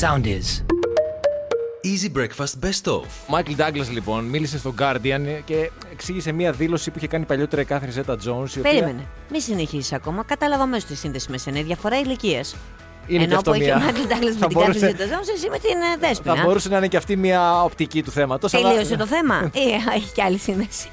Sound is. Easy Breakfast Best of. Ο Μάικλ Ντάγκλας λοιπόν μίλησε στο Guardian και εξήγησε μία δήλωση που είχε κάνει παλιότερα η Κάθριν Ζέτα Τζόνς. Περίμενε. Μη συνεχίσεις ακόμα. Κατάλαβα αμέσως τη σύνδεση με σένα. Διαφορά ηλικίας. Είναι και Ενώ αυτό που είχε ο μία. Μάικλ Ντάγκλας με Θα την Κάθριν μπορούσε- Ζέτα Jones, εσύ με την ε, Θα Δέσποινα. μπορούσε να είναι και αυτή μία οπτική του θέματος. Τελείωσε το θέμα. Ή έχει και άλλη σύνδεση.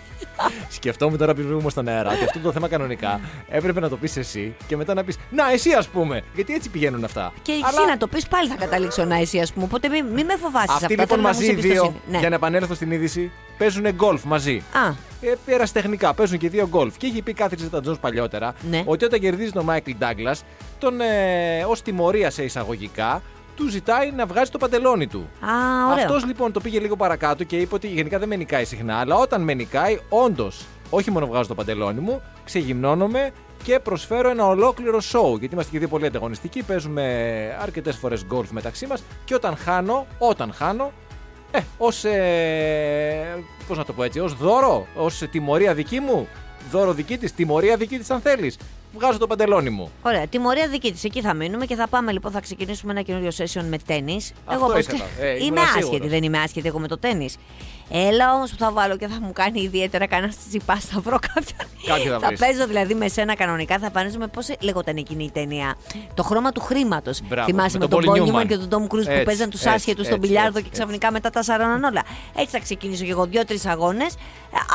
Σκεφτόμουν τώρα που ήμουν στον αέρα ότι αυτό το θέμα κανονικά έπρεπε να το πεις εσύ και μετά να πεις Να, εσύ ας πούμε. Γιατί έτσι πηγαίνουν αυτά. Και εσύ Αλλά να το πεις πάλι θα καταλήξω να εσύ, ας πούμε. Οπότε μην μη με φοβάσεις. Αυτοί λοιπόν μαζί οι δύο, για να επανέλθω στην είδηση, παίζουν γκολφ μαζί. Ναι. Α, Ε, ερασιτεχνικά, παίζουν και δύο γκολφ. Και έχει πει κάθε Ζέτα Τζόν παλιότερα Ναι. ότι όταν κερδίζει τον Μάικλ Ντάγκλας, τον ε, ως τιμωρία σε εισαγωγικά, του ζητάει να βγάζει το παντελόνι του. α ωραίο. Αυτός λοιπόν το πήγε λίγο παρακάτω και είπε ότι γενικά δεν με νικάει συχνά, αλλά όταν με νικάει, όντως, όχι μόνο βγάζω το παντελόνι μου, ξεγυμνώνομαι και προσφέρω ένα ολόκληρο show. Γιατί είμαστε και δύο πολύ ανταγωνιστικοί, παίζουμε αρκετές φορές γκολφ μεταξύ μας και όταν χάνω, όταν χάνω, ε, ως. Ε, Πώς να το πω έτσι, ως δώρο, ως τιμωρία δική μου, δώρο δική της, τιμωρία δική της αν θέλεις. Βγάζω το παντελόνι μου. Ωραία, τιμωρία δική της. Εκεί θα μείνουμε και θα πάμε λοιπόν. Θα ξεκινήσουμε ένα καινούριο session με τέννη. Αυτό όπως ήθελα. ξε- Ε, ήμουν Είμαι σίγουρος. άσχετη, δεν είμαι άσχετη εγώ με το τέννη. Έλα όμως που θα βάλω και θα μου κάνει ιδιαίτερα κανένα τσιπά. Θα βρω κάποιον. Κάποιον θα θα βρεις. παίζω δηλαδή με σένα κανονικά. Θα εμφανίζομαι πώς λεγόταν εκείνη η ταινία. Το χρώμα του χρήματος. Μπράβο, Θυμάσαι με με, τον τον Paul Paul Newman Newman. και τον Tom Cruise που Έτσι, παίζαν τους έτσι, άσχετους στον έτσι, πιλιάρδο έτσι, και ξαφνικά μετά τα σαρώναν όλα. Έτσι θα ξεκινήσω και εγώ δύο-τρει αγώνες.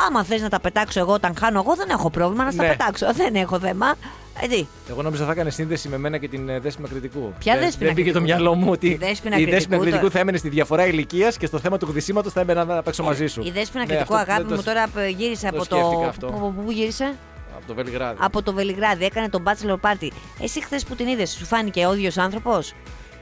άμα θες να τα πετάξω εγώ όταν χάνω εγώ, δεν έχω πρόβλημα να στα Ναι. πετάξω. Δεν έχω θέμα. Έτσι. Εγώ νόμιζα θα έκανε σύνδεση με μένα και την ε, Δέσποινα Κριτικού. Ποια δεν, Δέσποινα Δεν πήγε το Κριτικού; μυαλό μου ότι Η Δέσποινα η Κριτικού Δέσποινα Κριτικού τώρα- θα έμενε στη διαφορά ηλικίας και στο θέμα του γδυσίματο θα έμπαινα να παίξω μαζί σου. Η Δέσποινα Ναι, κριτικό αυτό αγάπη δεν μου το- τώρα ε, γύρισε το από το. σκέφτηκα αυτό. Πού- Πού γύρισε; Από το Βελιγράδι. Από το Βελιγράδι. Έκανε τον Bachelor Party. Εσύ χθες που την είδες, σου φάνηκε ο ίδιος άνθρωπος;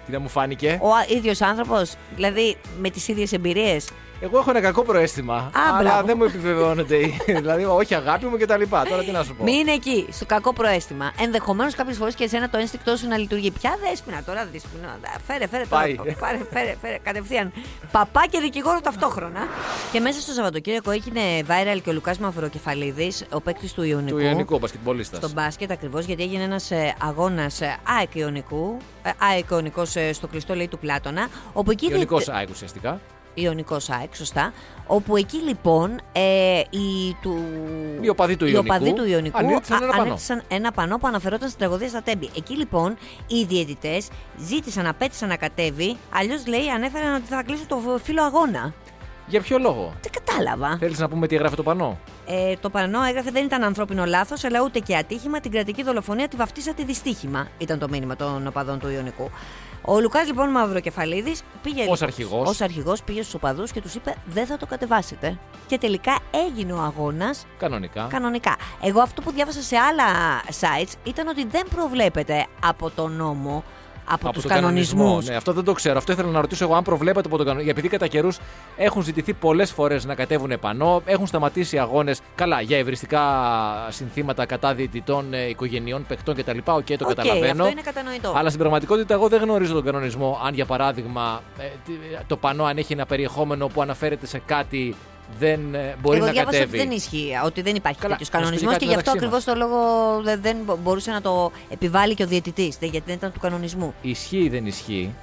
Τι να μου φάνηκε; Ο ίδιος άνθρωπος, δηλαδή με τις ίδιες εμπειρίες; Εγώ έχω ένα κακό προαίσθημα. αλλά μπράβο. δεν μου επιβεβαιώνεται. η- δηλαδή, όχι αγάπη μου και τα λοιπά. Τώρα τι να σου πω. Μην είναι εκεί, στο κακό προαίσθημα. Ενδεχομένως κάποιες φορές και εσένα το ένστικτό σου να λειτουργεί. Ποια δέσπινα τώρα, δέσπινα. Φέρε, φέρε τώρα. Πάει. Πάρε, φέρε, φέρε, κατευθείαν. Παπά και δικηγόρο ταυτόχρονα. Και μέσα στο Σαββατοκύριακο έγινε viral και ο Λουκάς Μαυροκεφαλίδης, ο παίκτης του Ιωνικού. Του Ιωνικού μπασκετμπολίστα. Στο μπάσκετ ακριβώς, γιατί έγινε ένας αγώνας ΑΕΚ Ιωνικού, ε, ΑΕΚ Ιωνικός, ε, στο κλειστό λέει του Πλάτωνα. Όπου εκεί Ιωνικός διε- ΑΕΚ ουσιαστικά. Ιωνικός ΑΕΚ, σωστά. Όπου εκεί λοιπόν ε, οι, του... Οι οπαδοί του οι Ιωνικού οπαδοί του Ιωνικού ανήρτησαν ένα α- πανό. ανήρτησαν ένα πανό που αναφερόταν στην τραγωδία στα Τέμπη. Εκεί λοιπόν οι διαιτητές ζήτησαν, απέτησαν να κατέβει, αλλιώς λέει ανέφεραν ότι θα κλείσουν το φύλλο αγώνα. Για ποιο λόγο; Δεν κατάλαβα. Θέλεις να πούμε τι έγραφε το πανό; Ε, το πανό έγραφε δεν ήταν ανθρώπινο λάθος, αλλά ούτε και ατύχημα. Την κρατική δολοφονία τη βαφτίσατε δυστύχημα. Ήταν το μήνυμα των οπαδών του Ιωνικού. Ο Λουκά λοιπόν Μαυροκεφαλίδης πήγε. Ως αρχηγός. Ως αρχηγός πήγε στους οπαδούς και τους είπε: Δεν θα το κατεβάσετε. Και τελικά έγινε ο αγώνας Κανονικά. κανονικά. Εγώ αυτό που διάβασα σε άλλα sites ήταν ότι δεν προβλέπεται από τον νόμο, από, τους τον κανονισμούς. κανονισμό. Ναι, αυτό δεν το ξέρω. Αυτό ήθελα να ρωτήσω εγώ αν προβλέπεται από τον κανονισμό. Επειδή κατά καιρούς έχουν ζητηθεί πολλές φορές να κατέβουν πανό, έχουν σταματήσει αγώνες. Καλά, για ευριστικά συνθήματα κατά διαιτητών, ε, οικογενειών, παιχτών κτλ. Οκ, το Οκ, καταλαβαίνω. αυτό είναι κατανοητό. Αλλά στην πραγματικότητα εγώ δεν γνωρίζω τον κανονισμό. Αν για παράδειγμα ε, τι- το πανό αν έχει ένα περιεχόμενο που αναφέρεται σε κάτι δεν ε, μπορεί Εγώ να διάβασα κατέβει. ότι δεν ισχύει, ότι δεν υπάρχει Καλά, τέτοιος να σου πει κανονισμός κάτι και γι' αυτό μεταξύ ακριβώς το λόγο δεν, δεν μπο- μπορούσε να το επιβάλλει και ο διαιτητής. Γιατί δεν ήταν του κανονισμού. Ισχύει ή δεν ισχύει,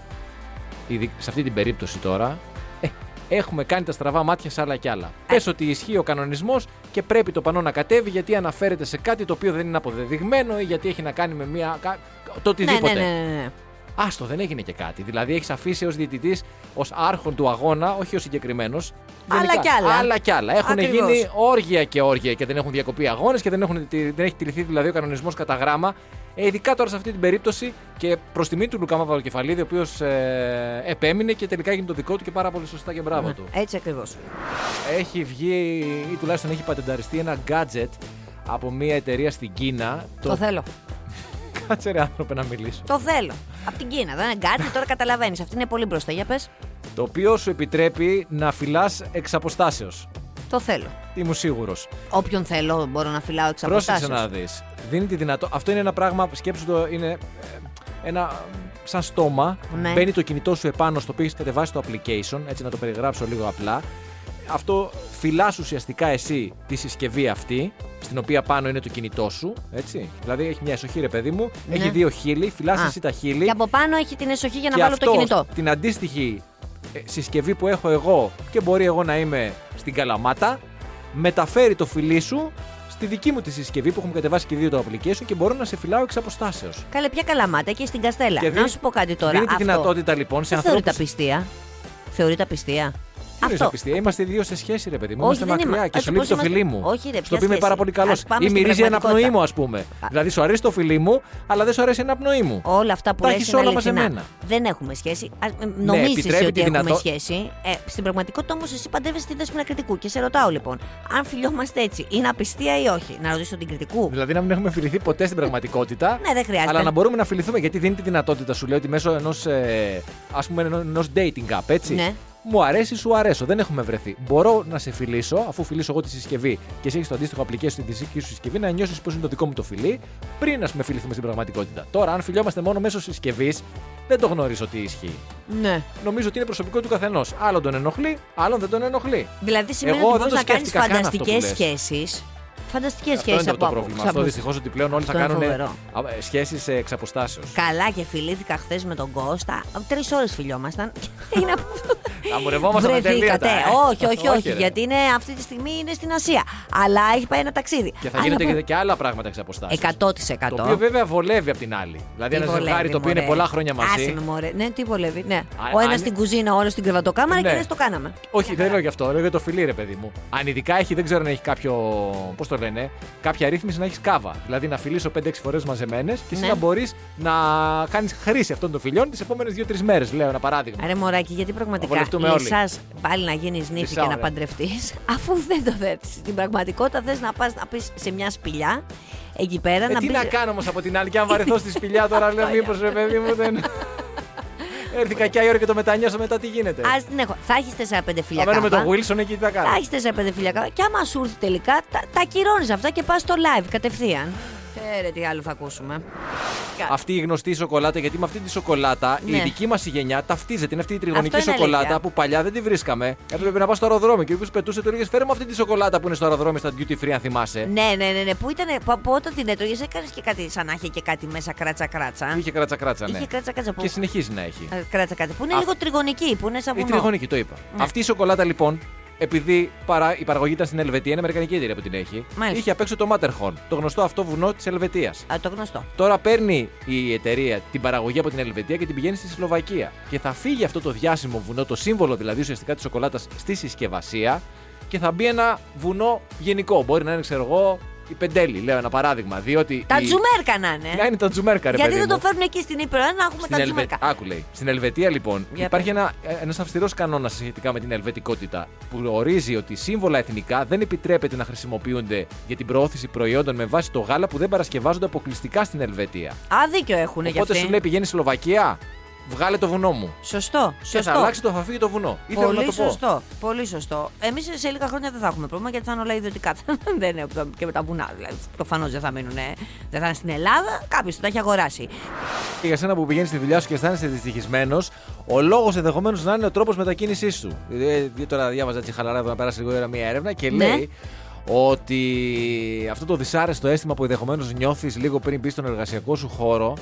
ειδι- σε αυτή την περίπτωση τώρα, ε, έχουμε κάνει τα στραβά μάτια σε άλλα κι άλλα. Ε. Πες ότι ισχύει ο κανονισμός και πρέπει το πανό να κατέβει γιατί αναφέρεται σε κάτι το οποίο δεν είναι αποδεδειγμένο ή γιατί έχει να κάνει με μια. κα- το Ναι, ναι, οτιδήποτε. ναι, ναι, ναι. Άστο, δεν έγινε και κάτι. Δηλαδή έχεις αφήσει ως διαιτητής, ως άρχον του αγώνα, όχι ως συγκεκριμένος. Άλλα κι άλλα. Άλλα κι άλλα. Έχουν Ακριβώς. γίνει όργια και όργια και δεν έχουν διακοπεί αγώνες και δεν, έχουν, δεν έχει τηρηθεί δηλαδή ο κανονισμός κατά γράμμα. Ε, ειδικά τώρα σε αυτή την περίπτωση και προς τιμή του Λουκά Μαυροκεφαλίδη, ο οποίος ε, επέμεινε και τελικά έγινε το δικό του και πάρα πολύ σωστά και μπράβο του. Έτσι ακριβώς. Έχει βγει ή τουλάχιστον έχει πατενταριστεί ένα gadget από μια εταιρεία στην Κίνα. Το θέλω. Κάτσε ρε άνθρωπε να μιλήσω. Το θέλω. Από την Κίνα. Δεν είναι κάτι, τώρα καταλαβαίνεις. Αυτή είναι πολύ μπροστά. Για πες. Το οποίο σου επιτρέπει να φυλάς εξ αποστάσεως. Το θέλω. Είμαι σίγουρος. Όποιον θέλω μπορώ να φυλάω εξ Πρόσεξε αποστάσεως. να δεις. Δίνει τη δυνατό. Αυτό είναι ένα πράγμα, σκέψου το, είναι ε, ένα σαν στόμα. Ναι. Μπαίνει το κινητό σου επάνω στο οποίο έχεις κατεβάσει το application, έτσι να το περιγράψω λίγο απλά. Αυτό φυλάς ουσιαστικά εσύ τη συσκευή αυτή, στην οποία πάνω είναι το κινητό σου. Έτσι. Δηλαδή έχει μια εσοχή, ρε παιδί μου, Ναι. έχει δύο χείλη, φυλάς Α, εσύ τα χείλη. Και από πάνω έχει την εσοχή για να και βάλω το αυτός κινητό. την αντίστοιχη ε, συσκευή που έχω εγώ και μπορεί εγώ να είμαι στην Καλαμάτα, μεταφέρει το φιλί σου στη δική μου τη συσκευή που έχουμε κατεβάσει και δύο το application και μπορώ να σε φυλάω εξ αποστάσεως. Καλέ, πια καλαμάτα και στην Καστέλα. Και να δίνει- σου πω κάτι τώρα. Δίνει τη Αυτό δυνατότητα λοιπόν σε δεν θεωρείται ανθρώπου. απιστία. Θεωρείται απιστία. Τι εννοείς απιστία, είμαστε δύο σε σχέση, ρε παιδί μου. Όχι, είμαστε δεν μακριά είμα- και Ας σου το λείπει πω, το είμαστε- φιλί μου. Όχι, ρε, Στο ποια οποίο είμαι σχέση. πάρα πολύ καλό. Ας πάμε Ή στην μυρίζει ένα πραγματικότητα. πνοή μου, ας πούμε. Δηλαδή σου αρέσει το φιλί μου, αλλά δεν σου αρέσει ένα πνοή μου. Όλα αυτά που Τα λες έχεις είναι όλα αληθινά. μαζεμένα. Δεν έχουμε σχέση. Α, ε, νομίζεις επιτρέπει ότι τη έχουμε δυνατό- σχέση. Ε, στην πραγματικότητα όμως εσύ παντεύεσαι τη δέσμηνα κριτικού. Και σε ρωτάω λοιπόν, αν φιλιόμαστε έτσι, είναι απιστία ή όχι. Να ρωτήσω την κριτικού; Δηλαδή να μην έχουμε φιληθεί ποτέ στην πραγματικότητα. Ναι, δεν χρειάζεται. Αλλά να μπορούμε να φιληθούμε γιατί δίνει τη δυνατότητα, σου λέω ότι μέσω ενός ας πούμε ενός dating app, έτσι. Ναι. Μου αρέσει, σου αρέσω. Δεν έχουμε βρεθεί. Μπορώ να σε φιλήσω, αφού φιλήσω εγώ τη συσκευή και εσύ έχεις το αντίστοιχο application στην δική σου συσκευή, να νιώσεις πώ είναι το δικό μου το φιλί, πριν να με φιληθούμε στην πραγματικότητα. Τώρα, αν φιλιόμαστε μόνο μέσω συσκευής, δεν το γνωρίζω τι ισχύει. Ναι. Νομίζω ότι είναι προσωπικό του καθενός. Άλλον τον ενοχλεί, άλλον δεν τον ενοχλεί. Δηλαδή σημαίνει Εγώ ότι δεν μπορεί το να κάνεις σκέφτηκα καν αυτό που φανταστικές λες. σχέσεις. Φανταστικές Αυτό σχέσεις είναι από το από- πρόβλημα. από- Αυτό δυστυχώς ότι πλέον όλοι θα Αυτό είναι κάνουν φοβερό. σχέσεις εξ αποστάσεως. Καλά και φιλήθηκα χθες με τον Κώστα. Τρεις ώρες φιλιόμασταν. είναι Αμουρευόμαστε με Βρεθήκατε. τελείωτα. ε. όχι, όχι, όχι. ρε. γιατί είναι, αυτή τη στιγμή είναι στην Ασία. Αλλά έχει πάει ένα ταξίδι. Και θα Αλλά γίνονται προ- και- και άλλα πράγματα εξ αποστάσεως. 100%. Το οποίο βέβαια βολεύει απ' την άλλη. Δηλαδή Τι ένας βολεύει, ζευγάρι το οποίο είναι μωρέ. πολλά χρόνια Άσε μαζί. με, μωρέ. Ναι, τι βολεύει. Ναι. Α, ο ένας αν- στην κουζίνα, ο άλλος στην κρεβατοκάμαρα Ναι. και ένα το κάναμε. Όχι, δεν λέω γι' αυτό, λέω για το φιλί, ρε παιδί μου. Αν ειδικά έχει, δεν ξέρω αν έχει κάποιο. Πώς το λένε, κάποια ρύθμιση να έχεις κάβα. Δηλαδή να φιλήσω 5-6 φορές μαζεμένες και εσύ Ναι. να μπορείς να κάνεις χρήση αυτών των φιλιών τις επόμενες 2-3 μέρες. Λέω ένα παράδειγμα. Ρε μωράκι, γιατί πραγματικά βολευτούμε όλοι. εσά πάλι να γίνεις νύφη Μισά και να ώρα. παντρευτείς, αφού δεν το θέτει. Στην πραγματικότητα θες να πας να πεις σε μια σπηλιά εκεί πέρα Ε, να τι πεις- να κάνω όμως από την άλλη, και αν βαρεθώ στη σπηλιά τώρα, λέω μήπως ρε παιδί μου δεν. Έρθει κακιά η ώρα και το μετανιώσω μετά τι γίνεται; Α την έχω. Θα έχεις 4-5 φιλιά Θα μένω με κάπα. τον Wilson εκεί τι θα κάνω; Θα έχεις 4-5 φιλιά κάπα. Και άμα σου έρθει τελικά, τα, τα ακυρώνει αυτά και πας στο live κατευθείαν. Φέρε τι άλλο θα ακούσουμε. Αυτή η γνωστή σοκολάτα, γιατί με αυτή τη σοκολάτα Ναι. η δική μας γενιά ταυτίζεται. Είναι αυτή η τριγωνική Αυτό είναι σοκολάτα αλήθεια. που παλιά δεν τη βρίσκαμε. Έπρεπε να πα στο αεροδρόμιο και όποιο πετούσε, του έλεγε Φέρε μου αυτή τη σοκολάτα που είναι στο αεροδρόμιο στα duty free, αν θυμάσαι. Ναι, ναι, ναι, ναι. Που ήταν. Που, που όταν την έτρωγες, έκανες και κάτι σαν να είχε και κάτι μέσα κράτσα-κράτσα. Είχε κράτσα κράτσα, ναι. Είχε κράτσα-κράτσα. Που... Και συνεχίζει να έχει. Ε, Κράτσα κράτσα. Που είναι Α- λίγο τριγωνική, που είναι σαν Η βουνό. τριγωνική, το είπα. Ναι. Αυτή η σοκολάτα λοιπόν, επειδή παρά, η παραγωγή ήταν στην Ελβετία, είναι αμερικανική εταιρεία που την έχει, Μάλιστα. είχε απ' έξω το Matterhorn, το γνωστό αυτό βουνό της Ελβετίας. Α, το γνωστό. Τώρα παίρνει η εταιρεία την παραγωγή από την Ελβετία και την πηγαίνει στη Σλοβακία. Και θα φύγει αυτό το διάσημο βουνό, το σύμβολο δηλαδή ουσιαστικά της σοκολάτας στη συσκευασία και θα μπει ένα βουνό γενικό. Μπορεί να είναι, ξέρω εγώ, η Πεντέλη, λέω ένα παράδειγμα. Διότι Τα η... τζουμέρκα να είναι. Να είναι τα τζουμέρκα, ρε Γιατί παιδί δεν το μου. φέρνουν εκεί στην Ήπειρο, ε, να έχουμε Στην τα Ελβε... τζουμέρκα. Άκου λέει. Στην Ελβετία λοιπόν Για υπάρχει πες. ένα ένας αυστηρός κανόνας σχετικά με την ελβετικότητα που ορίζει ότι σύμβολα εθνικά δεν επιτρέπεται να χρησιμοποιούνται για την προώθηση προϊόντων με βάση το γάλα που δεν παρασκευάζονται αποκλειστικά στην Ελβετία. Α, δίκιο έχουν γι' Οπότε αυτοί. σου λέει πηγαίνει Σλοβακία, βγάλε το βουνό μου. Σωστό, Και σωστό. θα αλλάξει το θα φύγει το βουνό. Ήθελα να Πολύ το πω. σωστό. Πολύ σωστό. Εμείς σε λίγα χρόνια δεν θα έχουμε πρόβλημα γιατί θα είναι όλα ιδιωτικά. δεν είναι και με τα βουνά. Δηλαδή, προφανώς δεν θα μείνουν. Δεν θα είναι στην Ελλάδα. Κάποιος τα έχει αγοράσει. Και για σένα που πηγαίνεις στη δουλειά σου και αισθάνεσαι δυστυχισμένος, ο λόγος ενδεχομένως να είναι ο τρόπος μετακίνησής σου. Ε, τώρα διάβαζα έτσι χαλαρά εδώ να πέρασε λίγο ώρα μία έρευνα και Ναι. λέει ότι αυτό το δυσάρεστο αίσθημα που ενδεχομένως νιώθεις λίγο πριν μπεις στον εργασιακό σου χώρο.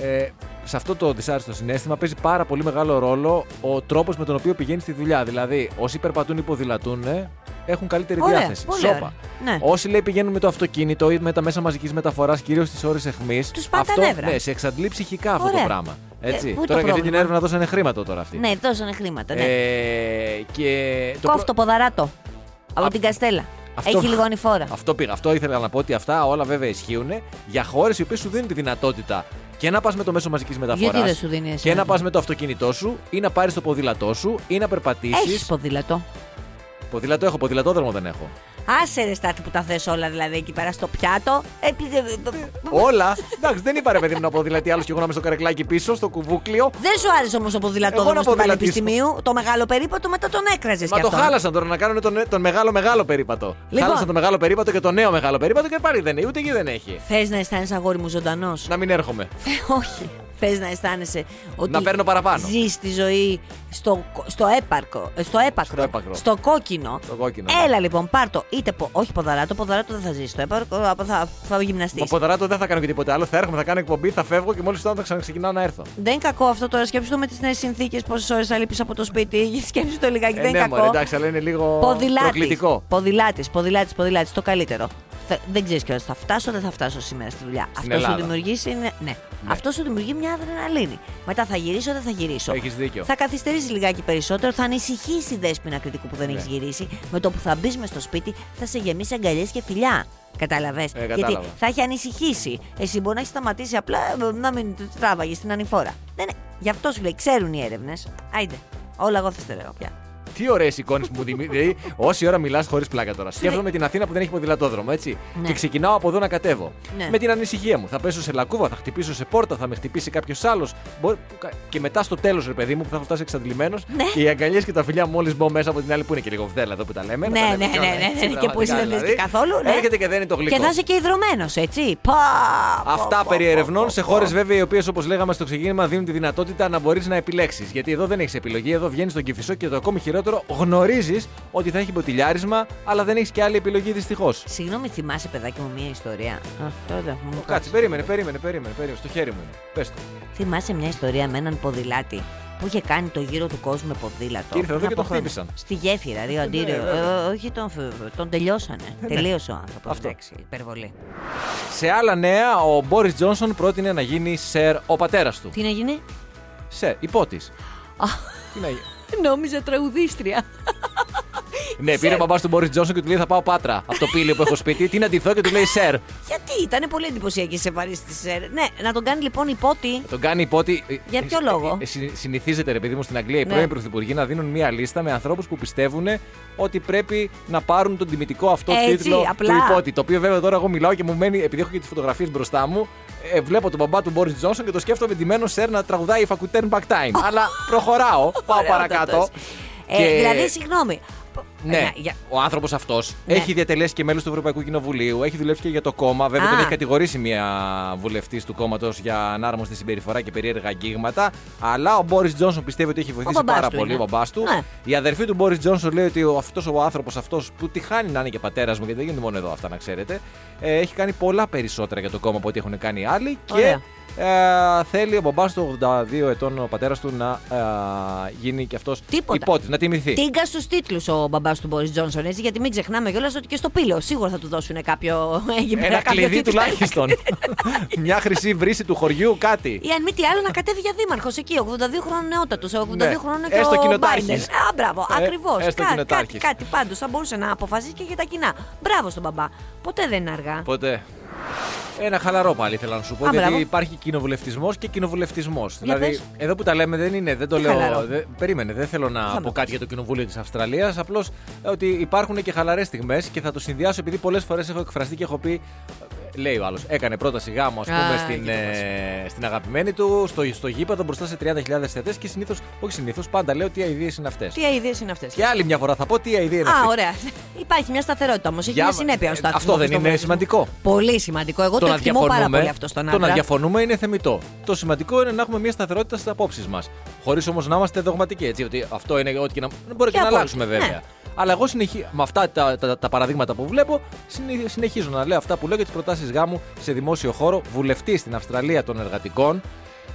Ε, σε αυτό το δυσάρεστο συνέστημα παίζει πάρα πολύ μεγάλο ρόλο ο τρόπος με τον οποίο πηγαίνει στη δουλειά. Δηλαδή, όσοι περπατούν ή ποδηλατούν ε, έχουν καλύτερη Ωραία, διάθεση. πολύ Σόπα. ωραία. Ναι. Όσοι λέει πηγαίνουν με το αυτοκίνητο ή με τα μέσα μαζικής μεταφοράς, κυρίως στις ώρες εχμή. Τους πάει τα αυτό νεύρα. ναι, σε εξαντλεί ψυχικά αυτό Ωραία. το πράγμα. Έτσι. Ε, πού το τώρα για αυτή την πρόβλημα; έρευνα δώσανε χρήματα τώρα αυτή. Ναι, δώσανε χρήματα. Ναι. Ε, και το Κόφτο ποδαράτο. Από Α- την Καστέλα. Αυτό- Έχει λίγο ανηφόρα. Αυτό πήγα. Αυτό ήθελα να πω ότι αυτά όλα βέβαια ισχύουν για χώρες οι οποίες σου δίνουν τη δυνατότητα και να πας με το μέσο μαζικής μεταφοράς. Γιατί δεν σου δίνει εσύ. Και να πας με το αυτοκίνητό σου ή να πάρεις το ποδήλατό σου ή να περπατήσεις. Έχεις ποδήλατο. Ποδήλατο έχω, ποδηλατόδρομο δεν έχω. Άσε ρε στάτη που τα θες όλα δηλαδή εκεί πέρα στο πιάτο. Επειδή... Όλα. Εντάξει, δεν είπα ρε παιδί μου να ποδηλατεί άλλος και εγώ να είμαι στο καρεκλάκι πίσω, στο κουβούκλιο. Δεν σου άρεσε όμως ο Εγώ ποδηλατόδρομο να του ποδηλατήσω. Πανεπιστημίου; Το μεγάλο περίπατο μετά τον έκραζες Μα κι το αυτό. χάλασαν τώρα να κάνουν τον, τον μεγάλο μεγάλο περίπατο. Λοιπόν. Χάλασαν το μεγάλο περίπατο και το νέο μεγάλο περίπατο και πάλι δεν έχει. Ούτε εκεί δεν έχει. Θες να αισθάνεσαι αγόρι μου ζωντανός; Να μην έρχομαι. Όχι. Θε να αισθάνεσαι ότι. Να παίρνω παραπάνω. Ζεις τη ζωή στο, στο έπαρκο. ε, Στο έπακρο. Στο έπακρο. Στο κόκκινο. Στο κόκκινο, ναι. Έλα λοιπόν, πάρ το. Είτε πο, όχι ποδαράτο, ποδαράτο δεν θα ζεις στο έπαρκο, απ' θα, θα γυμναστείς. Μα ποδαράτο δεν θα κάνω και τίποτα άλλο. Θα έρχομαι, θα κάνω εκπομπή, θα φεύγω και μόλις τώρα θα ξαναξεκινάω να έρθω. Δεν είναι κακό αυτό τώρα. Σκέψου το με τις νέες συνθήκες, πόσες ώρες θα λείπεις από το σπίτι. Σκέψου το λιγάκι, Ε, δεν ναι, είναι μωρέ, κακό. εντάξει, αλλά είναι λίγο Ποδηλάτης. προκλητικό. Ποδηλάτης, ποδηλάτης, ποδηλάτης. Το καλύτερο. Θα- δεν ξέρεις κιόλας. Θα φτάσω, δεν θα φτάσω σήμερα στη δουλειά. Αυτός σου Ελλάδα. δημιουργείς είναι. Ναι. Αυτός σου δημιουργεί μια αδρεναλίνη. Μετά θα γυρίσω, δεν θα γυρίσω. Έχεις δίκιο. Θα καθυστερήσεις λιγάκι περισσότερο, θα ανησυχήσει η δέσπινα κριτικού που δεν Ναι. έχει γυρίσει. Με το που θα μπεις μες στο σπίτι, θα σε γεμίσει αγκαλιές και φιλιά. Κατάλαβες; Ε, Γιατί κατάλαβα. θα έχει ανησυχήσει. Εσύ μπορεί να έχεις σταματήσει απλά ε, να μην τράβαγες την ανηφόρα. Δεν είναι. Γι' αυτό σου λέει, ξέρουν οι έρευνες. Άιντε. Όλα εγώ θα στερεώ πια. Τι ωραίες εικόνες που μου δημιουργεί. Δηλαδή, όση ώρα μιλάς χωρίς πλάκα τώρα. Σκέφτομαι την Αθήνα που δεν έχει ποδηλατόδρομο, έτσι. Ναι. Και ξεκινάω από εδώ να κατέβω. Ναι. Με την ανησυχία μου. Θα πέσω σε λακκούβα, θα χτυπήσω σε πόρτα, θα με χτυπήσει κάποιος άλλος. Και μετά στο τέλος, ρε παιδί μου, που θα έχω φτάσει εξαντλημένος. Ναι. Και οι αγκαλιές και τα φιλιά μόλις μπω μέσα από την άλλη που είναι και λίγο βδέλα εδώ που τα λέμε. να Ναι, τα λέμε ναι, ναι, κιόλας, ναι, έτσι, ναι, και που εσύ δεν πραγματικά, λες και δηλαδή. καθόλου. Ναι. Έρχεται και δεν είναι το γλυκό. Και θα είσαι και υδρωμένο, έτσι. Πα, Αυτά πω, περί πω, ερευνών πω, σε πω. χώρες βέβαια οι οποίες όπως λέγαμε στο ξεκίνημα δίνουν τη δυνατότητα να μπορείς να επιλέξεις. Γιατί εδώ δεν έχεις επιλογή, εδώ βγαίνεις στον κυφισό και το ακόμη χειρότερο γνωρίζεις ότι θα έχει μποτιλιάρισμα, αλλά δεν έχεις και άλλη επιλογή δυστυχώς. Συγγνώμη, θυμάσαι, παιδάκι μου, μία ιστορία. Α, τώρα μου Κάτσε, περίμενε, περίμενε, περίμενε, περίμενε. Στο χέρι μου είναι. Πες το. Θυμάσαι μια ιστορία με έναν ποδηλάτη που είχε κάνει το γύρο του κόσμου με ποδήλατο. Και ήρθε εδώ πριν και από τον χρόνια. χτύπησαν. Στη γέφυρα, Ρίο Αντίριο. βέβαια. Ε, όχι, τον, τον τελειώσανε. Τελείωσε ο άνθρωπος. Αυτό. Εντάξει, υπερβολή. Σε άλλα νέα, ο Μπόρις Τζόνσον πρότεινε να γίνει σερ ο πατέρας του. Τι να γίνει; Σερ, υπότης. Α, Τι να γίνει. Νόμιζα τραγουδίστρια. Ναι, πήρε ο μπαμπάς του Μπόρις Τζόνσον και του λέει θα πάω πάτρα από το πύλιο που έχω σπίτι. Τι να ντυθώ και του λέει σερ. Γιατί ήταν πολύ εντυπωσιακή σε βαρύς της ΣΕΡ. Ναι, να τον κάνει λοιπόν υπότι. Τον κάνει υπότι. Για ποιο λόγο; Ε, συ- Συνηθίζεται, ρε παιδί μου, στην Αγγλία οι Ναι. πρώην πρωθυπουργοί να δίνουν μία λίστα με ανθρώπους που πιστεύουν ότι πρέπει να πάρουν τον τιμητικό αυτό Έτσι, τίτλο απλά. του υπότι. Το οποίο βέβαια τώρα εγώ μιλάω και μου μένει, επειδή έχω και τις φωτογραφίες μπροστά μου, ε, βλέπω τον μπαμπά του Μπόρις Τζόνσον και το σκέφτομαι ντυμένο σερ να τραγουδάει If I could turn back time. Αλλά προχωράω, πάω παρακάτω. Ωραιότατος. Ε, Και- Δηλαδή, συγγνώμη. Ναι, Να, για- ο άνθρωπος αυτός Ναι. έχει διατελέσει και μέλος του Ευρωπαϊκού Κοινοβουλίου, έχει δουλέψει και για το κόμμα. Βέβαια, Α. τον έχει κατηγορήσει μια βουλευτής του κόμματος για ανάρμοστη συμπεριφορά και περίεργα αγγίγματα. Αλλά ο Μπόρις Τζόνσον πιστεύει ότι έχει βοηθήσει μπαμπάς πάρα του πολύ είναι. ο μπαμπάς του. Ναι. Η αδερφή του Μπόρις Τζόνσον λέει ότι αυτός ο άνθρωπος αυτός που τη χάνει να είναι και πατέρας μου, γιατί δεν γίνεται μόνο εδώ αυτά να ξέρετε, ε, έχει κάνει πολλά περισσότερα για το κόμμα από ό,τι έχουν κάνει οι άλλοι. Ωραία. Και ε, θέλει ο μπαμπάς του 82 ετών ο πατέρας του να ε, γίνει και αυτός Τίποτα. υπότη, να τιμηθεί. Τίγκα στους τίτλους ο μπαμπάς του Μπόρι Τζόνσον, έτσι, γιατί μην ξεχνάμε κιόλας ότι και στο πύλιο σίγουρα θα του δώσουν κάποιο. εκεί Ένα πέρα, κάποιο κλειδί τίτλο. τουλάχιστον. Μια χρυσή βρύση του χωριού, κάτι. Ή αν μη τι άλλο να κατέβει για δήμαρχος εκεί, 82 χρόνων νεότατος. 82 Ναι. χρόνων και Έστω ο κοινοτάρχης. Μπάιντεν. Α, μπράβο, Ε, ακριβώς. έστω κάτι, κοινοτάρχης. κάτι πάντως θα μπορούσε να αποφασίσει και για τα κοινά. Μπράβο στον μπαμπά. Ποτέ δεν είναι αργά. Οπότε. Ένα χαλαρό πάλι ήθελα να σου πω. Α, γιατί μπράβο. υπάρχει κοινοβουλευτισμός και κοινοβουλευτισμός. Δηλαδή, πες. εδώ που τα λέμε δεν είναι, δεν το Τι λέω. χαλαρό. δε- περίμενε, δεν θέλω να Θα πω με κάτι για το κοινοβούλιο της Αυστραλίας. Απλώς ότι υπάρχουν και χαλαρές στιγμές και θα το συνδυάσω επειδή πολλές φορές έχω εκφραστεί και έχω πει. Ε, Λέει ο άλλος, έκανε πρόταση γάμου, ας πούμε, Α, στην, κοίτα πώς. ε, στην αγαπημένη του, στο, στο γήπεδο μπροστά σε 30.000 θεατέ και συνήθως, όχι συνήθως, πάντα λέω τι αειδίε είναι αυτές. Τι αειδίε είναι αυτές. Και άλλη μια φορά θα πω τι αειδίε είναι Α, αυτέ. ωραία. Υπάρχει μια σταθερότητα όμως. Έχει Για- μια συνέπεια ο ε, στάθμο. αυτό δεν είναι σημαντικό. Πολύ σημαντικό. Εγώ το, εκτιμώ πάρα πολύ αυτό στον το να άντρα. διαφωνούμε είναι θεμητό. Το σημαντικό είναι να έχουμε μια σταθερότητα στις απόψεις μας. Χωρίς όμως να είμαστε δογματικοί. Έτσι, ότι αυτό είναι ό,τι και να. Δεν μπορεί και, Και να από- αλλάξουμε βέβαια. Ναι. Αλλά εγώ συνεχι... με αυτά τα, τα, τα παραδείγματα που βλέπω, συνε- συνεχίζω να λέω αυτά που λέω για τις προτάσεις γάμου σε δημόσιο χώρο. Βουλευτής στην Αυστραλία των Εργατικών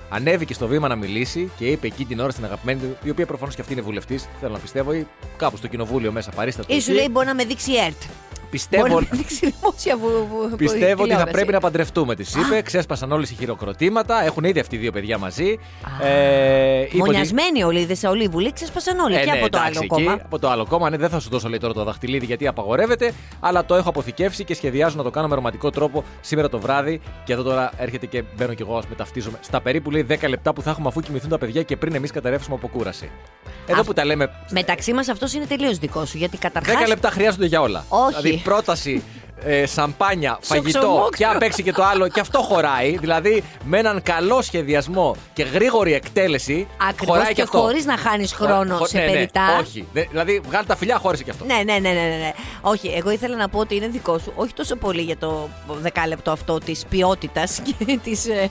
ανέβηκε στο βήμα να μιλήσει και είπε εκεί την ώρα στην αγαπημένη του, η οποία προφανώς και αυτή είναι βουλευτής, θέλω να πιστεύω, ή κάπου στο κοινοβούλιο μέσα παρίσταται. Ή σου εκεί. λέει μπορεί να με δείξει η ΕΡΤ. Πιστεύω, Μπορεί να με δείξει δημόσια βου- βου- Πιστεύω ότι θα τηλεόραση. πρέπει να παντρευτούμε, τη είπε. Ξέσπασαν όλες οι χειροκροτήματα. Έχουν ήδη αυτοί οι δύο παιδιά μαζί. Α, Ε, είπε ότι- Μονιασμένοι όλοι, είδες σε όλη η Βουλή, ξέσπασαν όλοι. Ε, και ναι, από το εντάξει, άλλο εκεί, κόμμα. Από το άλλο κόμμα, ναι, δεν θα σου δώσω λέει τώρα το δαχτυλίδι γιατί απαγορεύεται, αλλά το έχω αποθηκεύσει και σχεδιάζω να το κάνω με ρομαντικό τρόπο σήμερα το βράδυ. Και εδώ τώρα έρχεται και μπαίνω κι εγώ, ας μεταφτίζομαι. Στα περίπου λέει 10 λεπτά που θα έχουμε αφού κοιμηθούν τα παιδιά και πριν εμείς καταρρεύσουμε από κούραση. Εδώ Α, που τα λέμε. Μεταξύ μας αυτός είναι τελείως δικός σου. Γιατί καταρχά. 10 λεπτά χρειάζονται για όλα. Όχι. Δηλαδή πρόταση ε, σαμπάνια, φαγητό Σοξομόκτο. και αν παίξει και το άλλο, και αυτό χωράει. Δηλαδή με έναν καλό σχεδιασμό και γρήγορη εκτέλεση. Ακριβώς χωράει και, και αυτό. χωρίς να χάνεις χρόνος Χω- σε ναι, ναι, περιτά. όχι. Δε- δηλαδή βγάλει τα φιλιά, χώρισε και αυτό. Ναι, ναι, ναι, ναι, ναι, ναι. Όχι, εγώ ήθελα να πω ότι είναι δικό σου. Όχι τόσο πολύ για το δεκάλεπτο αυτό της ποιότητας και της ε,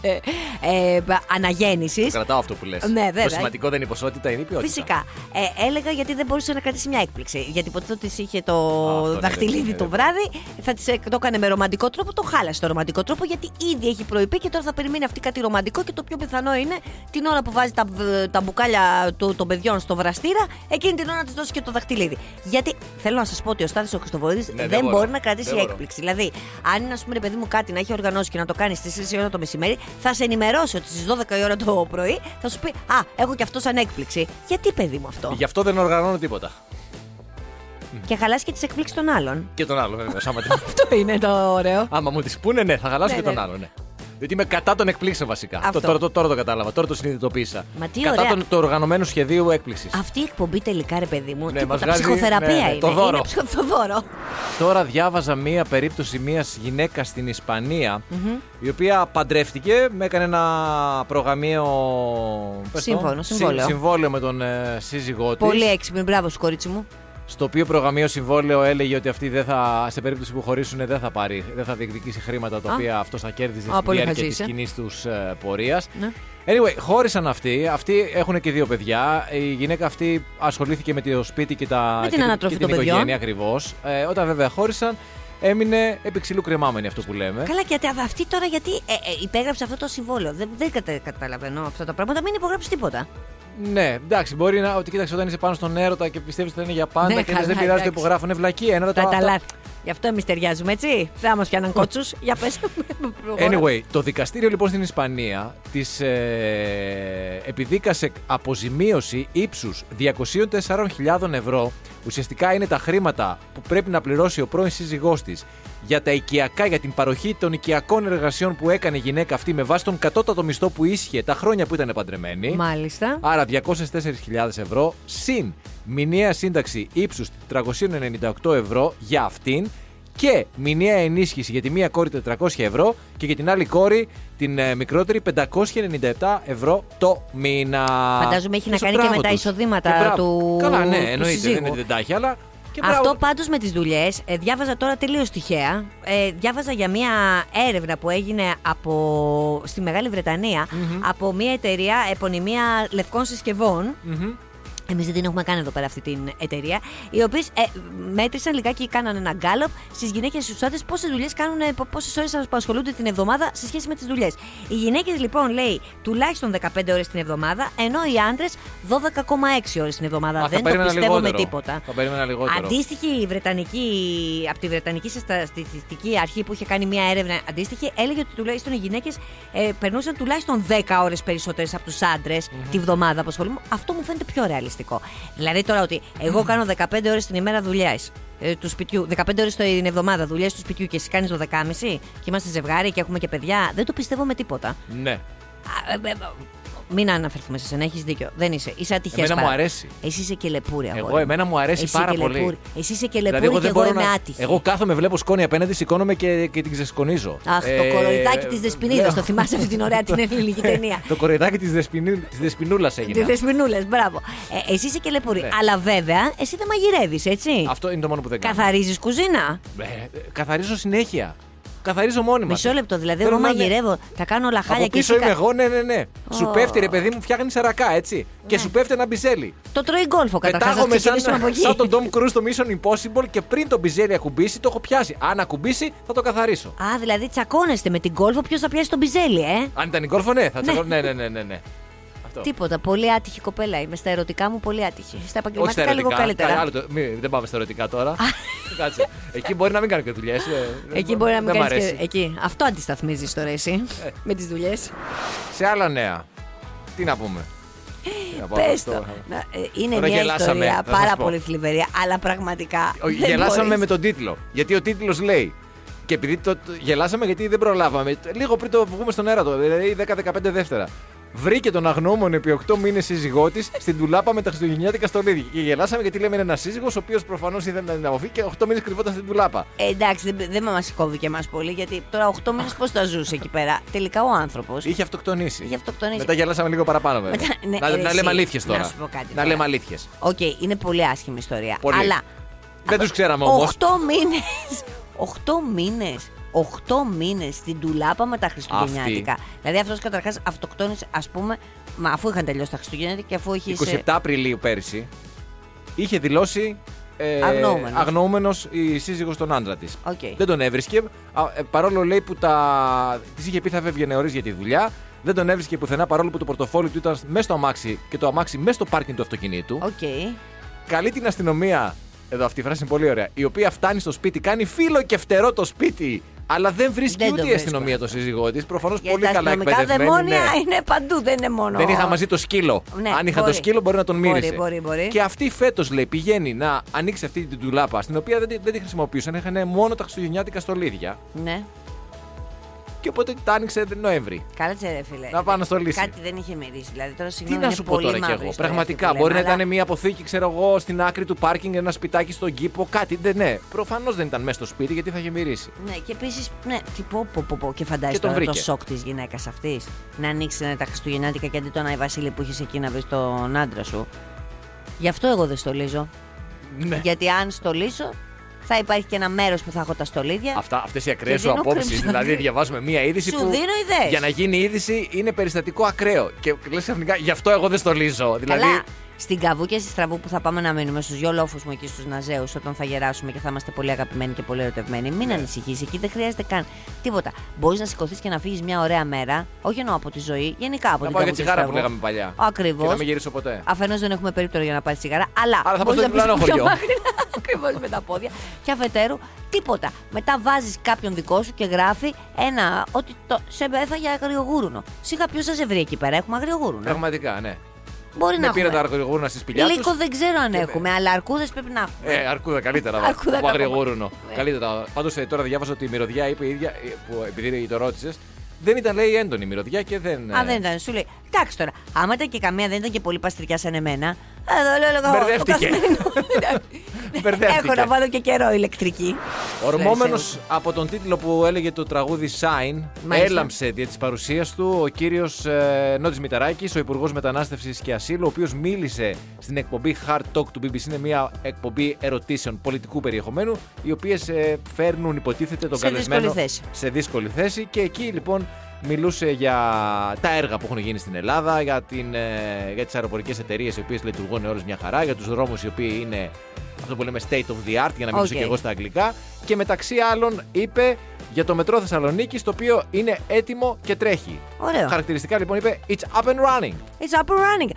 ε, αναγέννησης. Το κρατάω αυτό που λες. Ναι, βέβαια. Το σημαντικό δεν είναι η ποσότητα, είναι η ποιότητα. Φυσικά. Ε, έλεγα γιατί δεν μπορούσε να κρατήσει μια έκπληξη. Γιατί ποτέ της είχε το αυτό ναι, δαχτυλίδι ναι, ναι, το ναι. βράδυ, θα της, ε, το έκανε με ρομαντικό τρόπο, το χάλασε το ρομαντικό τρόπο γιατί ήδη έχει προειπεί και τώρα θα περιμένει αυτή κάτι ρομαντικό και το πιο πιθανό είναι την ώρα που βάζει τα, β- τα μπουκάλια του, των παιδιών στο βραστήρα, εκείνη την ώρα να της δώσει και το δαχτυλίδι. Γιατί θέλω να σας πω ότι ο Στάθης ο Χριστοφορίδη Ναι, δεν δεν μπορώ. μπορεί να κρατήσει Δεν μπορώ. έκπληξη. Δηλαδή, αν είναι, ας πούμε, ρε παιδί μου, κάτι να έχει οργανώσει και να το κάνει στις 3 η ώρα το μεσημέρι, θα σε ενημερώσει ότι στις 12 η ώρα το πρωί θα σου πει Α, έχω και αυτό σαν έκπληξη. Γιατί, παιδί μου, αυτό; Γι' αυτό δεν οργανώνω τίποτα. Και χαλάσει και τις εκπλήξεις των άλλων. Και τον άλλο, βέβαια. Άμα, Αυτό είναι το ωραίο. άμα μου τις πούνε, ναι, θα χαλάσω Ναι, και τον ναι. άλλο, ναι. Διότι είμαι κατά των εκπλήξεων βασικά. Αυτό. Το, τώρα, το, τώρα το κατάλαβα, τώρα το συνειδητοποίησα. Μα τι κατά ωραία. τον, του οργανωμένου σχεδίου έκπληξης. Αυτή η εκπομπή τελικά, ρε παιδί μου, Ναι, τίποτα μας βγάζει- ψυχοθεραπεία ναι, ναι, είναι. το δώρο. Είναι ψυχο- το δώρο. Τώρα διάβαζα μία περίπτωση μια γυναίκας στην ισπανια η οποία παντρεύτηκε, με έκανε ένα προγαμίο. πες το, Σύμφωνο, συ- συμβόλαιο. συμβόλαιο με τον ε, σύζυγό της. Πολύ έξυπνη, μπράβο σου, κορίτσι μου. Στο οποίο προγαμίο συμβόλαιο έλεγε ότι αυτή δεν θα, σε περίπτωση που χωρίσουν δεν θα πάρει, δεν θα διεκδικήσει χρήματα τα Α. οποία αυτός θα κέρδιζε Α, στη πολύ διάρκεια χαζής, της ε. κοινής τους πορείας. Ναι. Anyway, χώρισαν αυτοί. Αυτοί έχουν και δύο παιδιά. Η γυναίκα αυτή ασχολήθηκε με το σπίτι και, τα, Με την και, ανατροφή και των την παιδιών. οικογένεια ακριβώς. Ε, όταν βέβαια χώρισαν, έμεινε επί ξυλού κρεμάμενη αυτό που λέμε. Καλά, και ατε- αυτή τώρα γιατί ε, ε, υπέγραψε αυτό το συμβόλαιο. Δεν, δεν κατα- καταλαβαίνω αυτά τα πράγματα. Μην υπογράψεις τίποτα. Ναι, εντάξει, μπορεί να. Ότι κοίταξε, όταν είσαι πάνω στον έρωτα και πιστεύεις ότι θα είναι για πάντα Ναι, και λες, καλά, δεν πειράζει, το εντάξει. υπογράφουν. Είναι βλακία. Ένα Τα, το τα αυτά- λάθη. Γι' αυτό εμείς ταιριάζουμε, έτσι. Δεν μας πιάναν κότσους. Για πες. Anyway, το δικαστήριο λοιπόν στην Ισπανία της ε, επιδίκασε αποζημίωση ύψους 204.000 ευρώ. Ουσιαστικά είναι τα χρήματα που πρέπει να πληρώσει ο πρώην σύζυγός της για τα οικιακά, για την παροχή των οικιακών εργασιών που έκανε η γυναίκα αυτή με βάση τον κατώτατο μισθό που ίσχυε τα χρόνια που ήταν παντρεμένη. Μάλιστα. Άρα 204.000 ευρώ συν μηνιαία σύνταξη ύψους 398 ευρώ για αυτήν και μηνιαία ενίσχυση για τη μία κόρη 400 ευρώ και για την άλλη κόρη την ε, μικρότερη 597 ευρώ το μήνα. Φαντάζομαι έχει να Και στο κάνει και μπράβο με τα τους. εισοδήματα Και μπράβο. του- Καλά, ναι, του εννοείται. Δεν συζύγου. είναι δεν τα έχει, αλλά. Και Αυτό μπράβο. πάντως με τις δουλειές, διάβαζα τώρα τελείως τυχαία. Ε, διάβαζα για μια έρευνα που έγινε από, στη Μεγάλη Βρετανία από μια εταιρεία επωνυμία λευκών συσκευών. Μμμ. Εμείς δεν την έχουμε κάνει εδώ πέρα αυτή την εταιρεία. Οι οποίες ε, μέτρησαν λιγάκι, κάνανε ένα γκάλωπ στις γυναίκες και στους άντρες πόσες δουλειές κάνουν, πόσες ώρες απασχολούνται την εβδομάδα σε σχέση με τις δουλειές. Οι γυναίκες λοιπόν λέει τουλάχιστον 15 ώρες την εβδομάδα, ενώ οι άντρες 12,6 ώρες την εβδομάδα. Α, θα δεν το περίμενα πιστεύω με λιγότερο. τίποτα. Θα περίμενα λιγότερο. Αντίστοιχη Βρετανική, από τη Βρετανική Στατιστική Αρχή που είχε κάνει μια έρευνα αντίστοιχη, έλεγε ότι τουλάχιστον οι γυναίκες ε, περνούσαν τουλάχιστον 10 ώρες περισσότερες από τους άντρες τη βδομάδα απασχολούμενου. Αυτό μου φαίνεται πιο ρεαλιστικό. Δηλαδή τώρα ότι εγώ κάνω 15 ώρες την ημέρα δουλειά. Ε, του σπιτιού, 15 ώρες την εβδομάδα δουλειά του σπιτιού και εσύ κάνεις 12,5 και είμαστε ζευγάρι και έχουμε και παιδιά. Δεν το πιστεύω με τίποτα. Ναι. Α, ε, ε, μην αναφερθούμε σε σένα, έχεις δίκιο. Δεν είσαι. Είσαι ατυχές. Εμένα μου αρέσει. Εσύ είσαι και λεπούρη, αγόρι Εγώ, μου. εμένα μου αρέσει Εσύ πάρα και πολύ. λεπούρη. Εσύ είσαι και Δηλαδή, λεπούρη και εγώ μπορώ είμαι να- άτυχη. Εγώ κάθομαι, βλέπω σκόνη απέναντι, σηκώνομαι και, και την ξεσκονίζω. Αχ, Ε, το κοροϊδάκι της Δεσποινίδας. λέω- Το θυμάσαι αυτή την ωραία την ελληνική ταινία; το κοροϊδάκι της Δεσποινού, της Δεσποινούλας Της έγινε. Δεσποινούλας, μπράβο. Ε, εσύ είσαι και λεπούρη. Ναι. Αλλά βέβαια, εσύ δεν μαγειρεύεις, έτσι; Αυτό είναι το μόνο που δεν κάνω. Καθαρίζεις κουζίνα; Ε, καθαρίζω συνέχεια. Καθαρίζω μόνιμα. Μισό λεπτό, δηλαδή. Θέλω Εγώ να είναι- μαγειρεύω, τα κάνω όλα χάλια Από και πίσω εσύ. είμαι κα- εγώ, ναι, ναι, ναι. Σου Ω. πέφτει ρε παιδί μου, φτιάχνεις αρακά, έτσι. Και Ναι. σου πέφτει ένα μπιζέλι. Το τρώει γκολφο καταρχάς. Να Πετάγομαι σαν, ξεκινήσουμε από εκεί. σαν τον Tom Cruise στο Mission Impossible και πριν το μπιζέλι ακουμπήσει, το έχω πιάσει. Αν ακουμπήσει, θα το καθαρίσω. Α, δηλαδή τσακώνεστε με την γκολφο, ποιος θα πιάσει τον μπιζέλι, ε; Αν ήταν η γκολφο, ναι, θα τσακώ- ναι, ναι, ναι, ναι, ναι. Αυτό. Τίποτα. Πολύ άτυχη κοπέλα είμαι. Στα ερωτικά μου πολύ άτυχη. Στα Όχι στα επαγγελματικά λίγο ερωτικά. καλύτερα. Κα- άλλο το- μη- δεν πάμε στα ερωτικά τώρα. Κάτσε. Εκεί μπορεί να μην κάνω και δουλειές. Εκεί μπορεί να μην δεν μ' κάνεις και. αρέσει. Εκεί. Αυτό αντισταθμίζεις τώρα εσύ. Ε. με τις δουλειές. Σε άλλα νέα. Τι να πούμε; Τι να πω, Πες αυτό; το. Να, ε, Είναι Τώρα μια γελάσαμε, ιστορία θα σας πάρα πω. πολύ θλιβερή, αλλά πραγματικά. Ο- δεν Γελάσαμε μπορείς. με τον τίτλο. Γιατί ο τίτλος λέει. Και επειδή το, το- γελάσαμε γιατί δεν προλάβαμε. Λίγο πριν το βγούμε στον αέρα το, δηλαδή 10-15 δεύτερα. Βρήκε τον αγνώμονο επί 8 μήνες σύζυγό της στην τουλάπα με τα χριστουγεννιάτικα στολίδια. Και γελάσαμε γιατί λέμε είναι ένας σύζυγος, ο οποίος προφανώς ήθελε να την αποφύγει και 8 μήνες κρυβόταν στην ντουλάπα. Ε, εντάξει, δεν, δεν μας κόβει και εμάς πολύ, γιατί τώρα 8 μήνες πώς τα ζούσε εκεί πέρα. Τελικά ο άνθρωπος. Είχε αυτοκτονήσει. Είχε αυτοκτονήσει. Μετά γελάσαμε λίγο παραπάνω, βέβαια. Μετά- ναι, να, ρε, να εσύ, λέμε αλήθειες τώρα. να σου πω κάτι να τώρα. λέμε αλήθειες. Οκ, είναι πολύ άσχημη ιστορία. Πολύ. Αλλά Δεν τους ξέραμε όμως. 8 μήνες. 8 μήνες. 8 μήνες στην ντουλάπα με τα Χριστουγεννιάτικα. Δηλαδή αυτός καταρχάς αυτοκτόνησε, ας πούμε, μα αφού είχαν τελειώσει τα Χριστουγεννιάτικα και αφού είχε. 27 Απριλίου πέρυσι είχε δηλώσει ε, Αγνοούμενος. αγνοούμενος η σύζυγος τον άντρα της. Οκ. Δεν τον έβρισκε, α, ε, παρόλο λέει που τα... της είχε πει θα φεύγει νωρίς για τη δουλειά. Δεν τον έβρισκε πουθενά παρόλο που το πορτοφόλι του ήταν μέσα στο αμάξι και το αμάξι μέσα στο πάρκινγκ του αυτοκινήτου. Οκ. Καλεί την αστυνομία, εδώ αυτή η φράση είναι πολύ ωραία, η οποία φτάνει στο σπίτι, κάνει φύλλο και φτερό το σπίτι, αλλά δεν βρίσκει Δεν το ούτε η βρίσκω αστυνομία αυτό. τον σύζυγό της. Προφανώς Γιατί πολύ τα καλά αστυνομικά εκπαιδευμένη. δαιμόνια ναι. είναι παντού, δεν είναι μόνο. Δεν είχα μαζί το σκύλο. Ναι, Αν είχα μπορεί. το σκύλο, μπορεί να τον Μπορεί, μύρισε. μπορεί, μπορεί. Και αυτή φέτος λέει πηγαίνει να ανοίξει αυτή την τουλάπα, στην οποία δεν, τη- δεν τη χρησιμοποιούσαν. Είχαν μόνο τα χριστουγεννιάτικα στολίδια. Ναι. Και οπότε τα άνοιξε τον Νοέμβρη. Κάτσε ρε φίλε. Να πάω να στολίσει. Κάτι δεν είχε μυρίσει. Δηλαδή τώρα Τι συγγνώμη. να είναι σου πω πολύ τώρα κι μαύρη εγώ. ιστορία Πραγματικά αυτή που μπορεί να λέμε, αλλά- ήταν μια αποθήκη, ξέρω εγώ, στην άκρη του πάρκινγκ, ένα σπιτάκι στον κήπο, κάτι. Δεν, ναι, προφανώς δεν ήταν μέσα στο σπίτι γιατί θα είχε μυρίσει. Ναι, και επίσης, ναι, τι πω, πω, πω, πω. και φαντάζεσαι Και τον τώρα το βρήκε. σοκ της γυναίκας αυτής. Να ανοίξει ναι, τα Χριστουγεννιάτικα και αντί τον Άι Βασίλη που είχες εκεί να βρεις τον άντρα σου. Γι' αυτό εγώ δεν στολίζω. Ναι. Γιατί αν στολίσω, θα υπάρχει και ένα μέρος που θα έχω τα στολίδια. Αυτά, αυτές οι ακραίες Και σου δίνω απόψεις. κρύψο. Δηλαδή, διαβάζουμε μία είδηση Σου που. δίνω ιδέες. Για να γίνει είδηση είναι περιστατικό ακραίο. Και λες ξαφνικά, γι' αυτό εγώ δεν στολίζω. Δηλαδή, Καλά. Στην Καβού και στη Στραβού που θα πάμε να μείνουμε στους δυο λόφου μου εκεί στους Ναζέους όταν θα γεράσουμε και θα είμαστε πολύ αγαπημένοι και πολύ ερωτευμένοι. Ναι. Μην ανησυχείς, εκεί δεν χρειάζεται καν τίποτα. Μπορείς να σηκωθείς και να φύγεις μια ωραία μέρα, όχι εννοώ από τη ζωή, γενικά από να την πάω για Καβού και τσιγάρα που Στραβού. λέγαμε παλιά. Ακριβώς. Και να μην γυρίσω ποτέ. Αφενός δεν έχουμε περίπτωση για να πάρεις τσιγάρα, αλλά. Άρα θα μπορείς πάω στο να πεις διπλανό πιο χωριό. μακριά, Ακριβώς με τα πόδια. Και αφετέρου, τίποτα. Μετά βάζεις κάποιον δικό σου και γράφει ένα. Ότι το, σε έθα για αγριογούρουνο. Σιγά ποιος σα βρει εκεί πέρα, έχουμε αγριογούρουνο. Πραγματικά, ναι. Μπορεί να Με πήρε έχουμε. τα αργογούρουνο στη σπηλιά Λύκο τους. δεν ξέρω αν έχουμε, αλλά αρκούδες πρέπει να έχουμε. Ε, αρκούδα καλύτερα. Αρκούδα από ακόμα. αγριογούρουνο. Ναι. Καλύτερα. Πάντως τώρα διάβασα ότι η μυρωδιά είπε η ίδια, ε, που επειδή το ρώτησες, δεν ήταν λέει έντονη η μυρωδιά και δεν. Α, ε, δεν ήταν. Σου λέει. Εντάξει τώρα, άμα ήταν και καμία δεν ήταν και πολύ παστρικιά σαν εμένα. Εδώ λέω λίγο. Μπερδεύτηκε. Μπερδεύτηκε. Έχω να βάλω και καιρό ηλεκτρική. Ορμόμενος Ξέρεις, από τον τίτλο που έλεγε το τραγούδι Sign, Μάλιστα. έλαμψε δια της παρουσίας του ο κύριος ε, Νότης Μηταράκης, ο Υπουργός Μετανάστευσης και Ασύλου, ο οποίος μίλησε στην εκπομπή Hard Talk του BBC. Είναι μια εκπομπή ερωτήσεων πολιτικού περιεχομένου, οι οποίες φέρνουν, υποτίθεται, τον Σε καλεσμένο δύσκολη θέση. σε δύσκολη θέση. Και εκεί λοιπόν μιλούσε για τα έργα που έχουν γίνει στην Ελλάδα, για, την, ε, για τις αεροπορικές εταιρείες οι οποίες λειτουργούν όλες μια χαρά, για τους δρόμους οι οποίοι είναι αυτό που λέμε state of the art, για να μιλήσω Οκ. και εγώ στα αγγλικά. Και μεταξύ άλλων είπε για το μετρό Θεσσαλονίκης, το οποίο είναι έτοιμο και τρέχει. Ωραίο. Χαρακτηριστικά λοιπόν είπε It's up and running. It's up and running.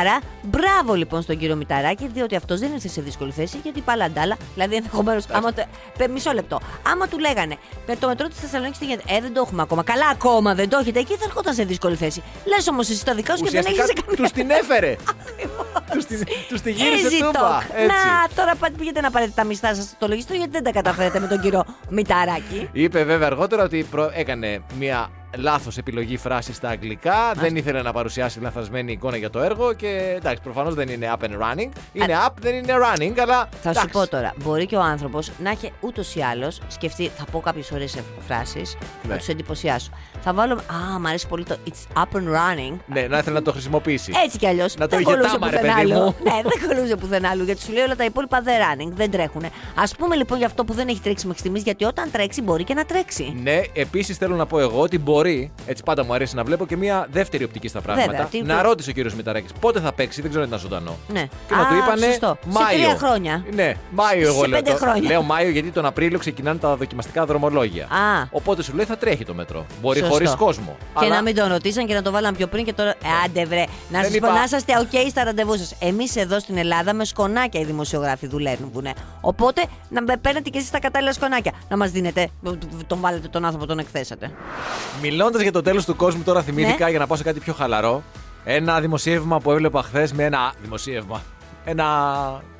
Άρα, μπράβο λοιπόν στον κύριο Μηταράκη, διότι αυτός δεν ήρθε σε δύσκολη θέση, γιατί παλαντάλα, δηλαδή ενδεχομένως. Άμα το- πε- Μισό λεπτό. Άμα του λέγανε «Πε, το μετρό της Θεσσαλονίκης τι γίνεται; Ε, δεν το έχουμε ακόμα. Καλά, ακόμα δεν το έχετε. Εκεί θα ερχόταν σε δύσκολη θέση. Λες όμως εσύ τα δικά σου και δεν Ουσιαστικά έχεις καμία. τους την έφερε. Τους την- Τους τη γύρισε Easy τούμπα. talk. Έτσι. Να, τώρα πάτε πήγαινε να πάρετε τα μισθά σας στο λογιστήριο, γιατί δεν τα καταφέρετε με τον κύριο Μηταράκη. Είπε βέβαια αργότερα ότι προ- έκανε μια λάθος επιλογή φράση στα αγγλικά. Δεν ήθελε να παρουσιάσει λαθασμένη εικόνα για το έργο. Και εντάξει, προφανώς δεν είναι up and running. Είναι up, δεν είναι running, αλλά. Θα σου εντάξει. πω τώρα, μπορεί και ο άνθρωπος να έχει ούτως ή άλλως σκεφτεί, θα πω κάποιες ωραίες φράσεις, Ναι. θα τους εντυπωσιάσω. Θα βάλω. Α, μου αρέσει πολύ το It's up and running. Ναι, να ήθελε να το χρησιμοποιήσει. Έτσι κι αλλιώς. Να το δεν είχε κολούσε τάμα, ρε πουθενά παιδί άλλο. μου. Ναι, δεν κολούσε πουθενά άλλο. Γιατί σου λέει όλα τα υπόλοιπα δεν running, δεν τρέχουν. Α πούμε λοιπόν για αυτό που δεν έχει τρέξει μέχρι στιγμής, γιατί όταν τρέξει μπορεί και να τρέξει. Ναι, επίσης θέλω να πω εγώ ότι μπορεί, έτσι πάντα μου αρέσει να βλέπω και μια δεύτερη οπτική στα πράγματα. Βέβαια, τι- να ρώτησε ο κύριος Μηταράκης πότε θα παίξει, δεν ξέρω αν ήταν ζωντανό. Ναι. Και να Α, του είπανε σωστό. Μάιο. Σε τρία χρόνια. Ναι, Μάιο εγώ Σε λέω. πέντε το- χρόνια. Λέω Μάιο γιατί τον Απρίλιο ξεκινάνε τα δοκιμαστικά δρομολόγια. Α. Οπότε σου λέει θα τρέχει το μετρό. Μπορεί Σωστό. χωρίς κόσμο. Και Αλλά- να μην τον ρωτήσαν και να το βάλαν πιο πριν και τώρα. Ε, άντε βρε. Να Δεν σας είπα- πω να είσαστε OK στα ραντεβού σας. Εμείς εδώ στην Ελλάδα με σκονάκια οι δημοσιογράφοι δουλεύουν. Οπότε να με παίρνετε και εσείς τα κατάλληλα σκονάκια. Να μας δίνετε. Τον βάλετε τον άνθρωπο, τον εκθέσατε. Μιλώντας για το τέλος του κόσμου, τώρα θυμήθηκα Ναι. για να πάω σε κάτι πιο χαλαρό. Ένα δημοσίευμα που έβλεπα χθες με ένα. Δημοσίευμα. Ένα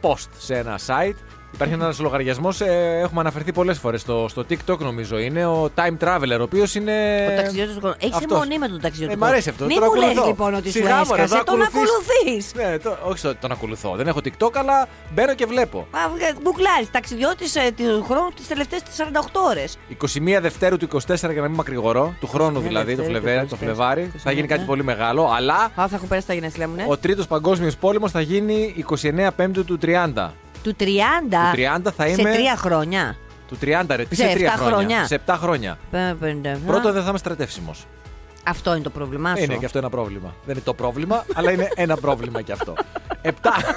post σε ένα site Υπάρχει ένας λογαριασμός, έχουμε αναφερθεί πολλές φορές στο, στο TikTok, νομίζω. Είναι ο Time Traveler, ο οποίος είναι. Ο ταξιδιώτης του χρόνου. Έχεις Αυτός. αιμονή με τον ταξιδιώτη Ε, του μ' αρέσει αυτό. Μην τον μου λες ακολουθώ. λοιπόν ότι σου Σιγά, μωρέ, έσκασε. Τον ακολουθείς. Ναι, το, όχι στο- τον ακολουθώ. Δεν έχω TikTok, αλλά μπαίνω και βλέπω. Μπουκλάρι, ταξιδιώτης του χρόνου τις τελευταίες 48 ώρες. 21 Δευτέρου του 24 για να μην μακρηγορώ, του χρόνου 21 δηλαδή, το, Δευτέρου του Φλεβάρι, το 24. Φλεβάρι. Θα γίνει κάτι ναι. πολύ μεγάλο, αλλά Α, θα έχω πέρασει τα γενέθλιά μου, ναι. ο τρίτος παγκόσμιος πόλεμος θα γίνει 29 Πέμπτου του 30. Του 30. Του 30 θα Σε είμαι. τρία χρόνια. Του 30, ρε, τι Σε σε, τρία εφτά χρόνια. χρόνια. Σε 7 χρόνια. Πε- πεντε- Πρώτο δεν θα είμαι στρατεύσιμος. Αυτό είναι το πρόβλημά σου. Είναι και αυτό ένα πρόβλημα. Δεν είναι το πρόβλημα, αλλά είναι ένα πρόβλημα κι αυτό. 7.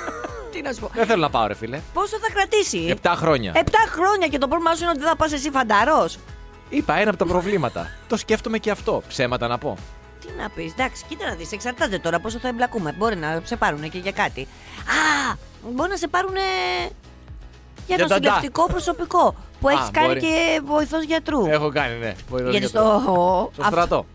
Τι να σου πω. δεν θέλω να πάω, ρε φίλε. Πόσο θα κρατήσει; 7 χρόνια. 7 χρόνια και το πρόβλημά σου είναι ότι δεν θα πας εσύ φανταρός. Είπα ένα από τα προβλήματα. το σκέφτομαι και αυτό. Ψέματα να πω. Τι να πεις, εντάξει, κοίτα να δεις, εξαρτάται τώρα πόσο θα εμπλακούμε. Μπορεί να σε πάρουν και για κάτι. Α, μπορεί να σε πάρουν για, Για νοσηλευτικό προσωπικό που Α, έχεις κάνει μπορεί. και βοηθός γιατρού. Έχω κάνει, ναι. Βοηθός Γιατί γιατρός. στο. Στο στρατό.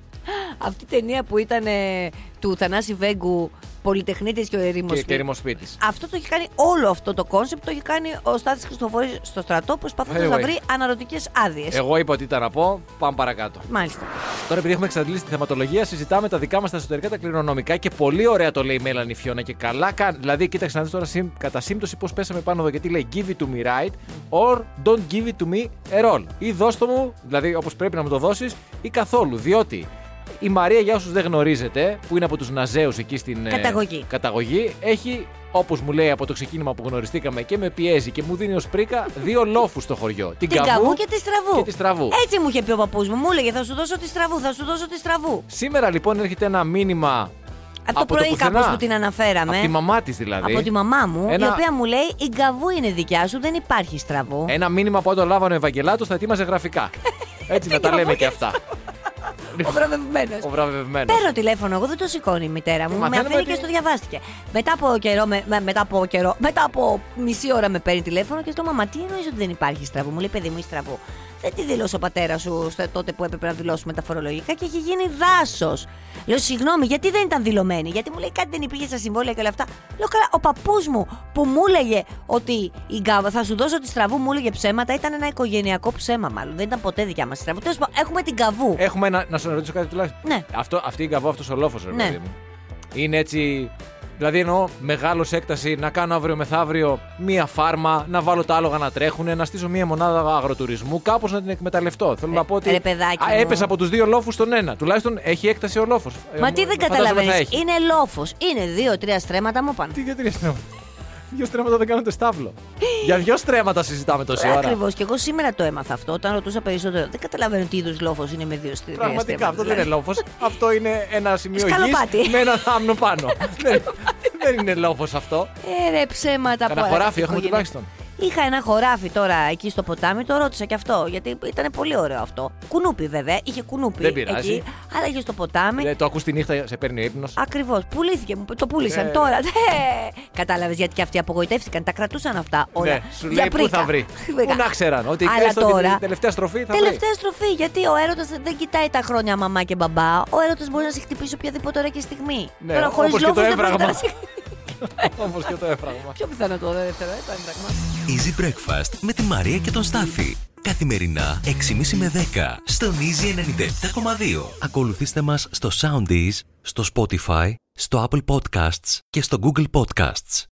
Αυτή η ταινία που ήταν ε, του Θανάση Βέγκου, Πολυτεχνίτης και ο ερημο- Και, και ρημοσπίτης. Αυτό το έχει κάνει όλο αυτό το concept, το έχει κάνει ο Στάθης Χριστοφορής στο στρατό, προσπαθώντας να Anyway. βρει αναρρωτικές άδειες. Εγώ είπα ότι ήταν να πω. Πάμε παρακάτω. Μάλιστα. Τώρα, επειδή έχουμε εξαντλήσει τη θεματολογία, συζητάμε τα δικά μας τα εσωτερικά, τα κληρονομικά και πολύ ωραία το λέει η Μέλανη Φιώνα και καλά κάνει. Δηλαδή, κοίταξε να δεις τώρα συμ- κατά σύμπτωση πώς πέσαμε πάνω εδώ γιατί λέει Give it to me right or don't give it to me at all. Ή δώσ' το μου, δηλαδή όπως πρέπει να μου το δώσεις, ή καθόλου. Διότι η Μαρία, για όσους δεν γνωρίζετε, που είναι από τους Ναζέους εκεί στην ε, Καταγωγή. καταγωγή, έχει. Όπως μου λέει από το ξεκίνημα που γνωριστήκαμε και με πιέζει και μου δίνει ως πρίκα δύο λόφους στο χωριό. Την, Την καβού και τη στραβού. και τη στραβού. Έτσι μου είχε πει ο παππούς μου. Μου έλεγε θα σου δώσω τη στραβού, θα σου δώσω τη στραβού. Σήμερα λοιπόν έρχεται ένα μήνυμα Από το Από το πρωί πουθενά. κάπως που την αναφέραμε. από τη μαμά της δηλαδή. Από τη μαμά μου, Ένα- η οποία μου λέει η γκαβού είναι δικιά σου, δεν υπάρχει στραβού. Ένα μήνυμα που όταν λάβανε ο Ευαγγελάτος θα ετοίμαζε γραφικά. Έτσι να τα λέμε και αυτά. Ο βραβευμένος. Ο βραβευμένος. Παίρνω τηλέφωνο, εγώ δεν το σηκώνει η μητέρα μου. Με Μαθαίνουμε αφήνει ότι- και στο διαβάστηκε. Μετά από καιρό, με, με- μετά από καιρό, μετά από μισή ώρα με παίρνει τηλέφωνο και στο μαμά, τι εννοείς ότι δεν υπάρχει στραβού. Μου λέει, παιδί μου, η στραβού. Δεν τη δήλωσε ο πατέρας σου στο- τότε που έπρεπε να δηλώσουμε τα φορολογικά και έχει γίνει δάσος. Λέω, συγγνώμη, γιατί δεν ήταν δηλωμένη; Γιατί μου λέει κάτι δεν υπήρχε στα συμβόλαια και όλα αυτά. Λέω, καλά, ο παππούς μου που μου έλεγε ότι η γκάβα θα σου δώσω τη στραβού, μου έλεγε ψέματα, ήταν ένα οικογενειακό ψέμα μάλλον. Δεν ήταν ποτέ δικιά μας στραβού. Τέλος πάντων, έχουμε την καβού. Έχουμε ένα, να σου ρωτήσω κάτι τουλάχιστον. Ναι. Αυτό, αυτή η καβό, αυτός ο λόφος, ρε Ναι. παιδί μου. Είναι έτσι. Δηλαδή εννοώ μεγάλος έκταση να κάνω αύριο μεθαύριο μία φάρμα, να βάλω τα άλογα να τρέχουν, να στήσω μία μονάδα αγροτουρισμού, κάπως να την εκμεταλλευτώ. Θέλω να πω ότι. Ε, ρε παιδάκι Α, μου. έπεσα από τους δύο λόφους στον ένα. Τουλάχιστον έχει έκταση ο λόφος. Μα τι δεν καταλαβαίνεις. Είναι λόφος. Είναι δύο-τρία στρέμματα μου πάνω. Τι για τρία στρέμματα. Δύο στρέμματα δεν κάνετε στάβλο. για δύο στρέμματα συζητάμε τόση ώρα. Ακριβώς. Και εγώ σήμερα το έμαθα αυτό. Όταν ρωτούσα περισσότερο, δεν καταλαβαίνω τι είδους λόφος είναι με δύο στρέμματα. Πραγματικά αυτό δεν είναι λόφος. αυτό είναι ένα σημείο Σκαλοπάτι. γης με ένα θάμνο πάνω. δεν, δεν είναι λόφος αυτό. Ε, ρε, ψέματα Κανένα από χωράφι έχουμε οικογένεια. τουλάχιστον. Είχα ένα χωράφι τώρα εκεί στο ποτάμι, το ρώτησα και αυτό. Γιατί ήταν πολύ ωραίο αυτό. Κουνούπι βέβαια, είχε κουνούπι Δεν πειράζει. εκεί, αλλά είχε στο ποτάμι. Ε, το ακούς τη νύχτα, σε παίρνει ο ύπνος. Ακριβώς. Πουλήθηκε, μου το πούλησαν Ε. τώρα. Κατάλαβες γιατί και αυτοί απογοητεύτηκαν. Τα κρατούσαν αυτά όλα. Ναι, σου Για λέει πού πρίκα. θα βρει; Βέβαια. Πού να ξέραν ότι Αλλά έστω και τώρα- την τελευταία στροφή θα βρει. Τελευταία στροφή, γιατί ο έρωτας δεν κοιτάει τα χρόνια μαμά και μπαμπά. Ο έρωτας μπορεί να σε χτυπήσει οποιαδήποτε ώρα και στιγμή. Ναι, Τώρα χωρίς όπως και το λόγο δεν μπορεί έβραγμα. να σε. Όπω και το έφραγμα. Πιο πιθανό το δεύτερο, ε, το έμφραγμα. Easy Breakfast με τη Μαρία και τον Στάφη. Καθημερινά 6.30 με 10 στον Easy 97.2. Ακολουθήστε μας στο Soundees, στο Spotify, στο Apple Podcasts και στο Google Podcasts.